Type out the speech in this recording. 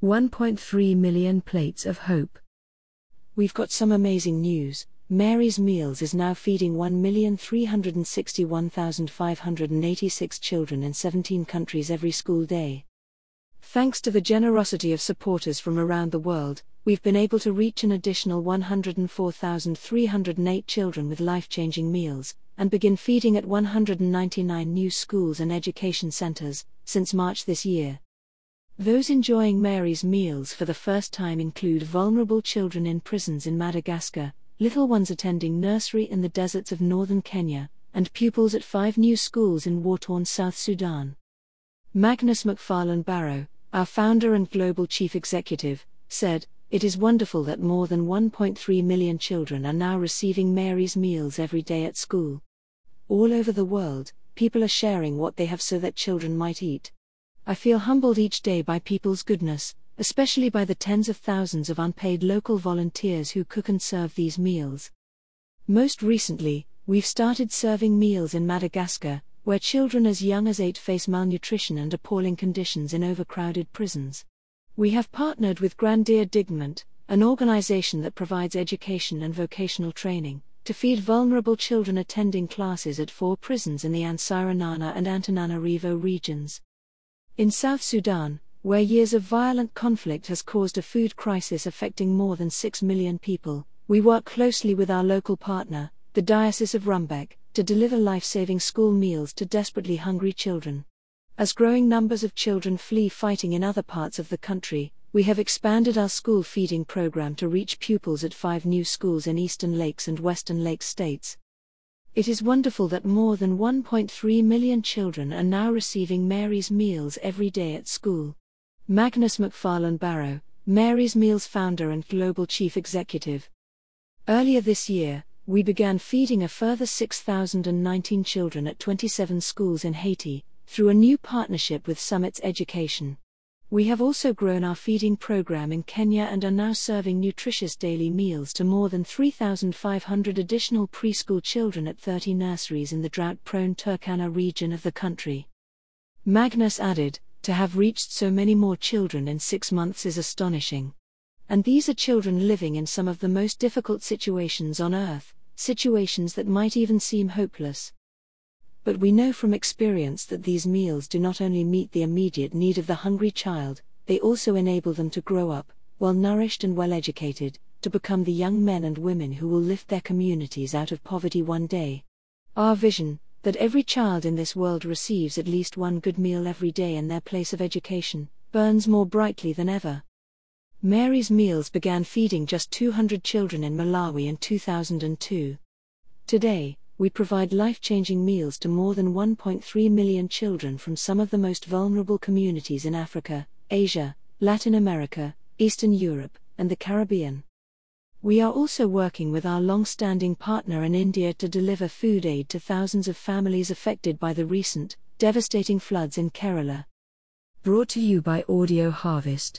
1.3 million plates of hope. We've got some amazing news. Mary's Meals is now feeding 1,361,586 children in 17 countries every school day. Thanks to the generosity of supporters from around the world, we've been able to reach an additional 104,308 children with life changing meals, and begin feeding at 199 new schools and education centers since March this year. Those enjoying Mary's meals for the first time include vulnerable children in prisons in Madagascar, little ones attending nursery in the deserts of northern Kenya, and pupils at five new schools in war torn South Sudan. Magnus MacFarlane Barrow, our founder and global chief executive, said, It is wonderful that more than 1.3 million children are now receiving Mary's meals every day at school. All over the world, people are sharing what they have so that children might eat. I feel humbled each day by people's goodness, especially by the tens of thousands of unpaid local volunteers who cook and serve these meals. Most recently, we've started serving meals in Madagascar, where children as young as eight face malnutrition and appalling conditions in overcrowded prisons. We have partnered with Grandir Dignement, an organization that provides education and vocational training, to feed vulnerable children attending classes at four prisons in the Antsiranana and Antananarivo regions. In South Sudan, where years of violent conflict has caused a food crisis affecting more than 6 million people, we work closely with our local partner, the Diocese of Rumbek, to deliver life saving school meals to desperately hungry children. As growing numbers of children flee fighting in other parts of the country, we have expanded our school feeding program to reach pupils at five new schools in Eastern Lakes and Western Lakes states. It is wonderful that more than 1.3 million children are now receiving Mary's Meals every day at school. Magnus MacFarlane Barrow, Mary's Meals founder and global chief executive. Earlier this year, we began feeding a further 6,019 children at 27 schools in Haiti, through a new partnership with Summits Education. We have also grown our feeding program in Kenya and are now serving nutritious daily meals to more than 3,500 additional preschool children at 30 nurseries in the drought prone Turkana region of the country. Magnus added, To have reached so many more children in six months is astonishing. And these are children living in some of the most difficult situations on earth, situations that might even seem hopeless. But we know from experience that these meals do not only meet the immediate need of the hungry child, they also enable them to grow up, well nourished and well educated, to become the young men and women who will lift their communities out of poverty one day. Our vision, that every child in this world receives at least one good meal every day in their place of education, burns more brightly than ever. Mary's Meals began feeding just 200 children in Malawi in 2002. Today, we provide life changing meals to more than 1.3 million children from some of the most vulnerable communities in Africa, Asia, Latin America, Eastern Europe, and the Caribbean. We are also working with our long standing partner in India to deliver food aid to thousands of families affected by the recent, devastating floods in Kerala. Brought to you by Audio Harvest.